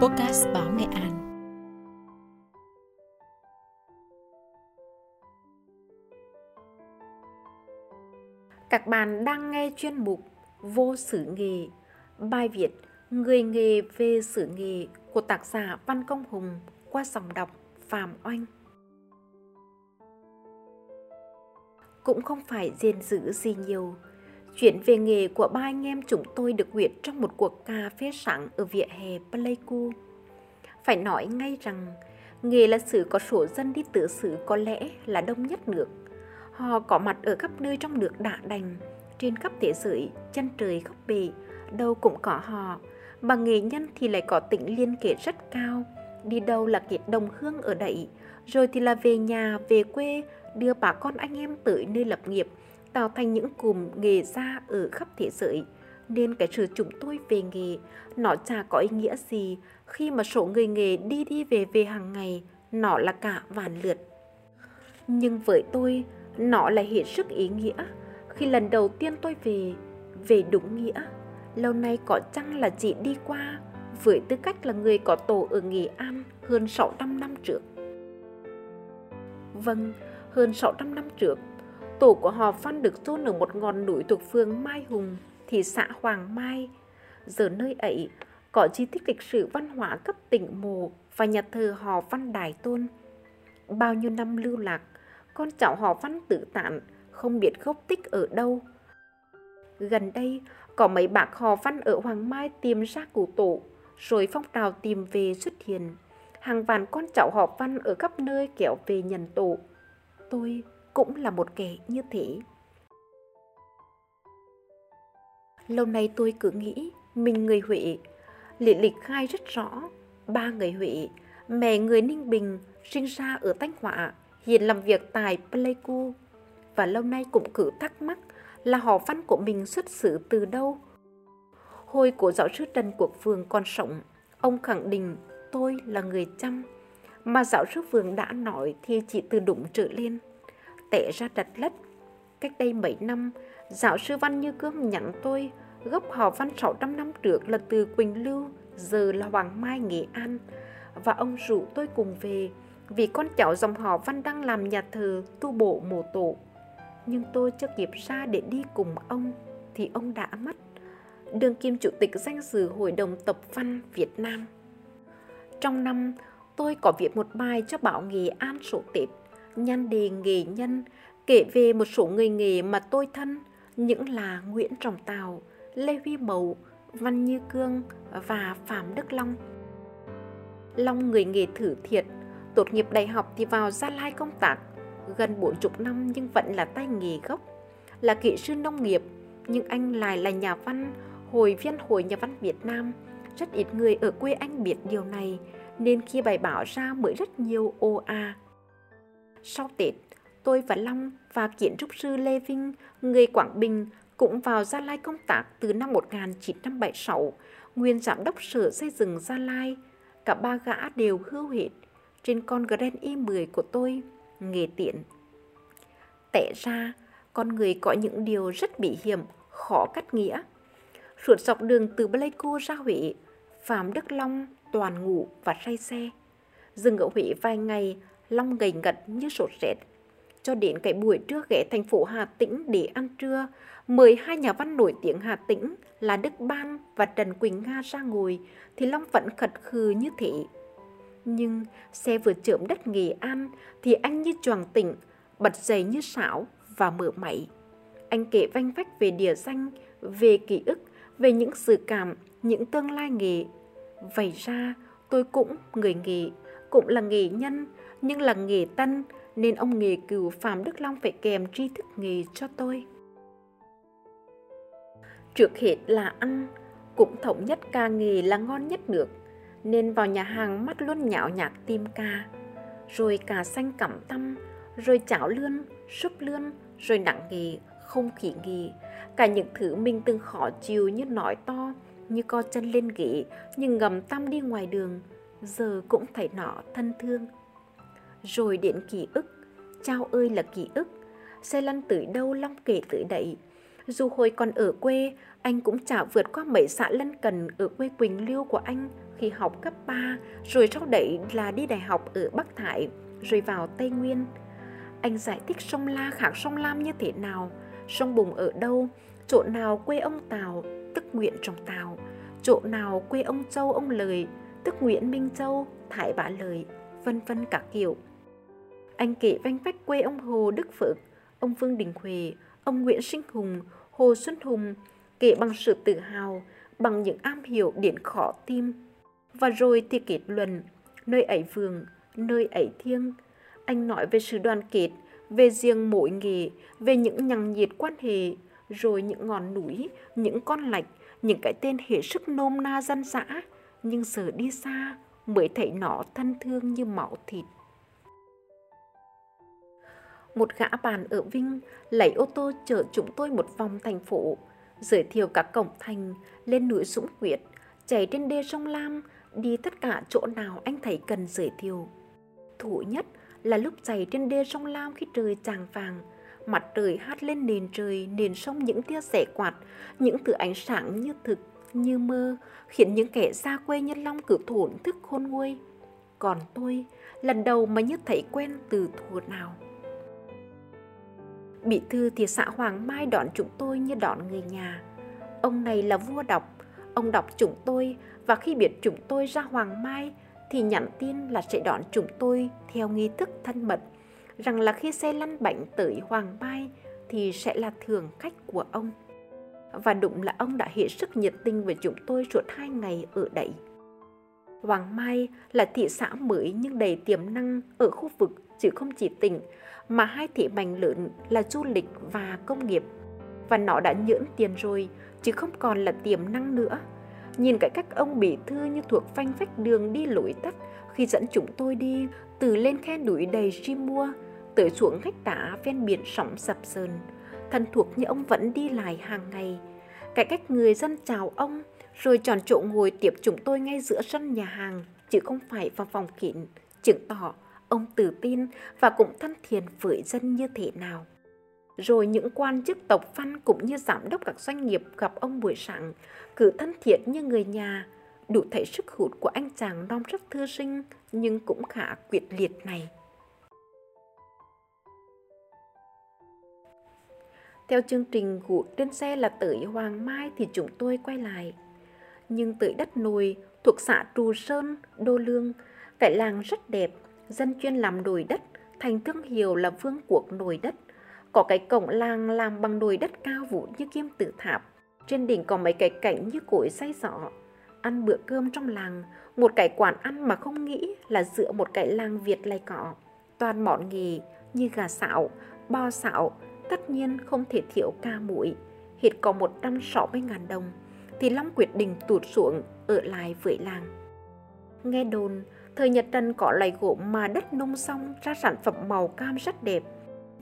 Podcast Báo Nghệ An. Các bạn đang nghe chuyên mục Vô sử nghề, Bài viết Người nghề về sử nghề của tác giả Văn Công Hùng qua dòng đọc Phạm Oanh. Cũng không phải gìn giữ gì nhiều Chuyện về nghề của ba anh em chúng tôi được huyệt trong một cuộc cà phê sáng ở vỉa hè Pleiku. Phải nói ngay rằng, nghề là sự có số dân đi tự xử có lẽ là đông nhất nước. Họ có mặt ở khắp nơi trong nước đã đành, trên khắp thế giới, chân trời góc bể, đâu cũng có họ. Mà nghề nhân thì lại có tính liên kết rất cao, đi đâu là kết đồng hương ở đấy, rồi thì là về nhà, về quê, đưa bà con anh em tới nơi lập nghiệp, tạo thành những cụm nghề ra ở khắp thế giới. Nên cái sự chúng tôi về nghề, nó chả có ý nghĩa gì khi mà số người nghề đi đi về về hàng ngày, nó là cả vạn lượt. Nhưng với tôi, nó lại hết sức ý nghĩa khi lần đầu tiên tôi về, về đúng nghĩa. Lâu nay có chăng là chị đi qua với tư cách là người có tổ ở Nghệ An hơn 600 năm trước. Vâng, hơn 600 năm trước, tổ của họ Phan được chôn ở một ngọn núi thuộc phường Mai Hùng, thị xã Hoàng Mai. Giờ nơi ấy có di tích lịch sử văn hóa cấp tỉnh mồ và nhà thờ họ Văn Đài Tôn. Bao nhiêu năm lưu lạc, con cháu họ Văn tự tản, không biết gốc tích ở đâu. Gần đây, có mấy bác họ Văn ở Hoàng Mai tìm ra cụ tổ, rồi phong trào tìm về xuất hiện. Hàng vạn con cháu họ Văn ở khắp nơi kéo về nhận tổ. Tôi cũng là một kẻ như thế. Lâu nay tôi cứ nghĩ mình người Huệ, Lý lịch khai rất rõ, ba người Huệ, mẹ người Ninh Bình, sinh ra ở Thanh Hóa, hiện làm việc tại Pleiku. Và lâu nay cũng cứ thắc mắc là họ văn của mình xuất xứ từ đâu. Hồi của giáo sư Trần Quốc vương còn sống, ông khẳng định tôi là người chăm. Mà giáo sư vương đã nói thì chỉ từ đụng trở lên tệ ra đặt lất. Cách đây mấy năm, giáo sư Văn Như Cương nhắn tôi gốc họ Văn 600 năm trước là từ Quỳnh Lưu, giờ là Hoàng Mai, Nghệ An. Và ông rủ tôi cùng về vì con cháu dòng họ Văn đang làm nhà thờ tu bổ mộ tổ. Nhưng tôi chưa kịp ra để đi cùng ông thì ông đã mất. Đường kim chủ tịch danh dự Hội đồng Tập văn Việt Nam. Trong năm, tôi có viết một bài cho báo Nghệ An sổ Tết nhan đề nghề nhân kể về một số người nghề mà tôi thân, những là Nguyễn Trọng Tào, Lê Huy Mậu, Văn Như Cương và Phạm Đức Long. Long người nghề thử thiệt, tốt nghiệp đại học thì vào Gia Lai công tác, gần 40 năm nhưng vẫn là tay nghề gốc. Là kỹ sư nông nghiệp, nhưng anh lại là nhà văn, hồi viên hội nhà văn Việt Nam. Rất ít người ở quê anh biết điều này, nên khi bài báo ra mới rất nhiều ô a. Sau Tết, tôi và Long và kiến trúc sư Lê Vinh, người Quảng Bình, cũng vào Gia Lai công tác từ năm 1976, nguyên giám đốc sở xây dựng Gia Lai. Cả ba gã đều hưu hết trên con Grand i10 của tôi, nghề tiện. Tẻ ra, con người có những điều rất bị hiểm, khó cắt nghĩa. Suốt dọc đường từ Pleiku ra Huế, Phạm Đức Long toàn ngủ và say xe. Dừng ở Huế vài ngày, Long gầy ngật như sốt rét. Cho đến cái buổi trưa ghé thành phố Hà Tĩnh để ăn trưa, mời hai nhà văn nổi tiếng Hà Tĩnh là Đức Ban và Trần Quỳnh Nga ra ngồi, thì Long vẫn khật khừ như thế. Nhưng xe vừa chớm đất Nghệ An thì anh như choàng tỉnh, bật dậy như sảo và mở máy. Anh kể vanh vách về địa danh, về ký ức, về những sự cảm, những tương lai nghề. Vậy ra tôi cũng người nghề, cũng là nghề nhân, nhưng là nghề tân nên ông nghề cửu Phạm Đức Long phải kèm tri thức nghề cho tôi. Trước hết là ăn, cũng thống nhất ca nghề là ngon nhất được nên vào nhà hàng mắt luôn nhạo nhạt tim ca. Rồi cà xanh cẩm tâm, rồi chảo lươn, súp lươn, rồi nặng nghề, không khỉ nghề. Cả những thứ mình từng khó chịu như nói to, như co chân lên ghế, nhưng ngầm tâm đi ngoài đường, giờ cũng thấy nó thân thương rồi đến ký ức. Chao ơi là ký ức, xe lăn tới đâu Long kể tới đấy. Dù hồi còn ở quê, anh cũng chả vượt qua mấy xã lân cần ở quê Quỳnh Liêu của anh khi học cấp 3, rồi sau đấy là đi đại học ở Bắc Thải, rồi vào Tây Nguyên. Anh giải thích sông La khác sông Lam như thế nào, sông Bùng ở đâu, chỗ nào quê ông Tào, tức Nguyễn Trọng Tào, chỗ nào quê ông Châu ông Lời, tức Nguyễn Minh Châu, Thải Bá Lời, vân vân cả kiểu. Anh kể vanh vách quê ông Hồ Đức Phước, ông Vương Đình Huệ, ông Nguyễn Sinh Hùng, Hồ Xuân Hùng, kể bằng sự tự hào, bằng những am hiểu điển khó tim. Và rồi thì kết luận, nơi ấy vườn, nơi ấy thiêng. Anh nói về sự đoàn kết, về riêng mỗi nghề, về những nhằng nhiệt quan hệ, rồi những ngọn núi, những con lạch, những cái tên hệ sức nôm na dân dã, nhưng giờ đi xa mới thấy nó thân thương như máu thịt. Một gã bàn ở Vinh lấy ô tô chở chúng tôi một vòng thành phố, giới thiệu các cổng thành, lên núi Dũng Huyệt, chạy trên đê sông Lam, đi tất cả chỗ nào anh thấy cần giới thiệu. Thủ nhất là lúc chạy trên đê sông Lam khi trời chàng vàng, mặt trời hát lên nền trời, nền sông những tia rẻ quạt, những thứ ánh sáng như thực, như mơ, khiến những kẻ xa quê nhân long cử thổn thức khôn nguôi. Còn tôi, lần đầu mà như thấy quen từ thuở nào. Bị thư thì xã Hoàng Mai đón chúng tôi như đón người nhà. Ông này là vua đọc, ông đọc chúng tôi và khi biết chúng tôi ra Hoàng Mai thì nhắn tin là sẽ đón chúng tôi theo nghi thức thân mật, rằng là khi xe lăn bánh tới Hoàng Mai thì sẽ là thường khách của ông. Và đúng là ông đã hết sức nhiệt tình với chúng tôi suốt hai ngày ở đấy. Hoàng Mai là thị xã mới nhưng đầy tiềm năng ở khu vực chứ không chỉ tỉnh mà hai thị mạnh lớn là du lịch và công nghiệp. Và nó đã nhưỡng tiền rồi, chứ không còn là tiềm năng nữa. Nhìn cái cách ông bị thư như thuộc phanh phách đường đi lối tắt khi dẫn chúng tôi đi từ lên khe núi đầy chim mua tới xuống khách tả ven biển sóng sập sơn. Thân thuộc như ông vẫn đi lại hàng ngày. Cái cách người dân chào ông rồi chọn chỗ ngồi tiếp chúng tôi ngay giữa sân nhà hàng chứ không phải vào phòng kín chứng tỏ ông tự tin và cũng thân thiện với dân như thế nào. Rồi những quan chức tộc văn cũng như giám đốc các doanh nghiệp gặp ông buổi sáng, cứ thân thiện như người nhà, đủ thấy sức hút của anh chàng non rất thư sinh nhưng cũng khá quyết liệt này. Theo chương trình hút trên xe là tới Hoàng Mai thì chúng tôi quay lại. Nhưng tới đất nồi thuộc xã Trù Sơn, Đô Lương, cái làng rất đẹp, dân chuyên làm nồi đất, thành thương hiệu là vương quốc nồi đất. Có cái cổng làng làm bằng nồi đất cao vút như kim tự tháp. Trên đỉnh có mấy cái cảnh như cối say giỏ. Ăn bữa cơm trong làng, một cái quán ăn mà không nghĩ là giữa một cái làng Việt lại có. Toàn món nghề như gà xạo, bo xạo, tất nhiên không thể thiếu ca mũi. Hiện có 160 ngàn đồng, thì Long quyết định tụt xuống ở lại với làng. Nghe đồn, Thời Nhật Trần có lại gỗ mà đất nông xong ra sản phẩm màu cam rất đẹp.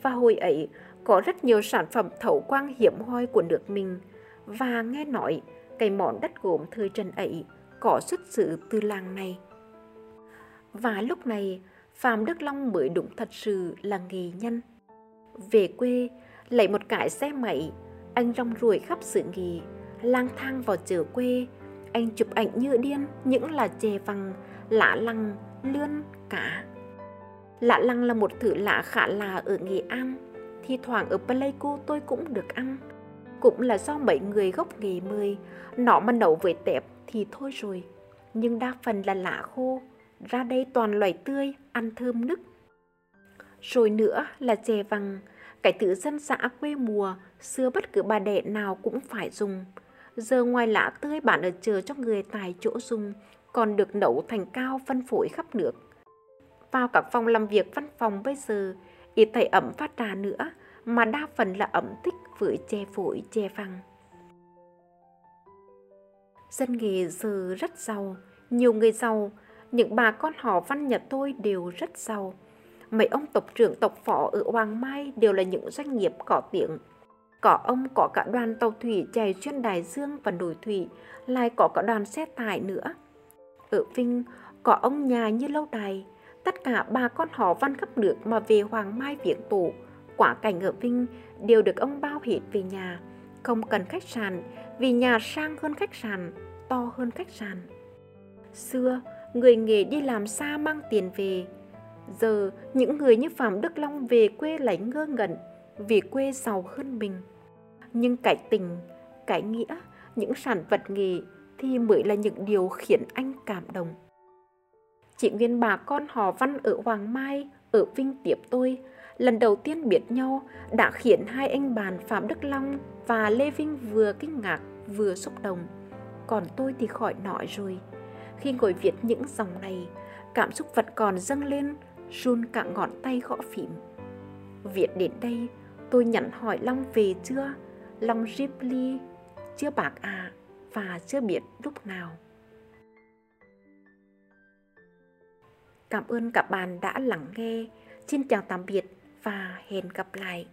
Và hồi ấy có rất nhiều sản phẩm thấu quang hiểm hoi của nước mình. Và nghe nói cái món đất gốm thời Trần ấy có xuất xứ từ làng này. Và lúc này, Phạm Đức Long mới đúng thật sự là nghề nhân. Về quê, lấy một cái xe máy, anh rong ruổi khắp sự nghề, lang thang vào chợ quê, anh chụp ảnh như điên những là chè vàng lạ lăng, lươn, cá. Lạ lăng là một thứ lạ khá lạ ở Nghệ An, thi thoảng ở Pleiku tôi cũng được ăn. Cũng là do mấy người gốc nghề mời, nó mà nấu với tép thì thôi rồi. Nhưng đa phần là lạ khô, ra đây toàn loài tươi, ăn thơm nức. Rồi nữa là chè vàng, cái thứ dân xã quê mùa, xưa bất cứ bà đẻ nào cũng phải dùng. Giờ ngoài lá tươi bạn ở chờ cho người tài chỗ dùng, còn được nấu thành cao phân phối khắp nước. Vào các phòng làm việc văn phòng bây giờ, ít thấy ẩm phát trà nữa, mà đa phần là ẩm tích với che phổi che phăng. Dân nghề giờ rất giàu, nhiều người giàu, những bà con họ văn nhà tôi đều rất giàu. Mấy ông tộc trưởng tộc phó ở Hoàng Mai đều là những doanh nghiệp có tiếng. Có ông có cả đoàn tàu thủy chạy xuyên đại dương và nổi thủy, lại có cả đoàn xe tải nữa. Ở Vinh có ông nhà như lâu đài, tất cả ba con họ văn khắp nước mà về Hoàng Mai viếng tổ, quả cảnh ở Vinh đều được ông bao hết về nhà, không cần khách sạn vì nhà sang hơn khách sạn, to hơn khách sạn. Xưa, người nghề đi làm xa mang tiền về. Giờ, những người như Phạm Đức Long về quê lấy ngơ ngẩn vì quê giàu hơn mình. Nhưng cái tình, cái nghĩa, những sản vật nghề thì mới là những điều khiến anh cảm động. Chị Nguyên bà con họ Văn ở Hoàng Mai, ở Vinh tiếp tôi, lần đầu tiên biết nhau đã khiến hai anh bạn Phạm Đức Long và Lê Vinh vừa kinh ngạc vừa xúc động. Còn tôi thì khỏi nói rồi. Khi ngồi viết những dòng này, cảm xúc vật còn dâng lên, run cả ngón tay gõ phím. Viết đến đây, tôi nhận hỏi Long về chưa? Long Ripley, chưa bạc à, và chưa biết lúc nào. Cảm ơn các bạn đã lắng nghe. Xin chào tạm biệt và hẹn gặp lại.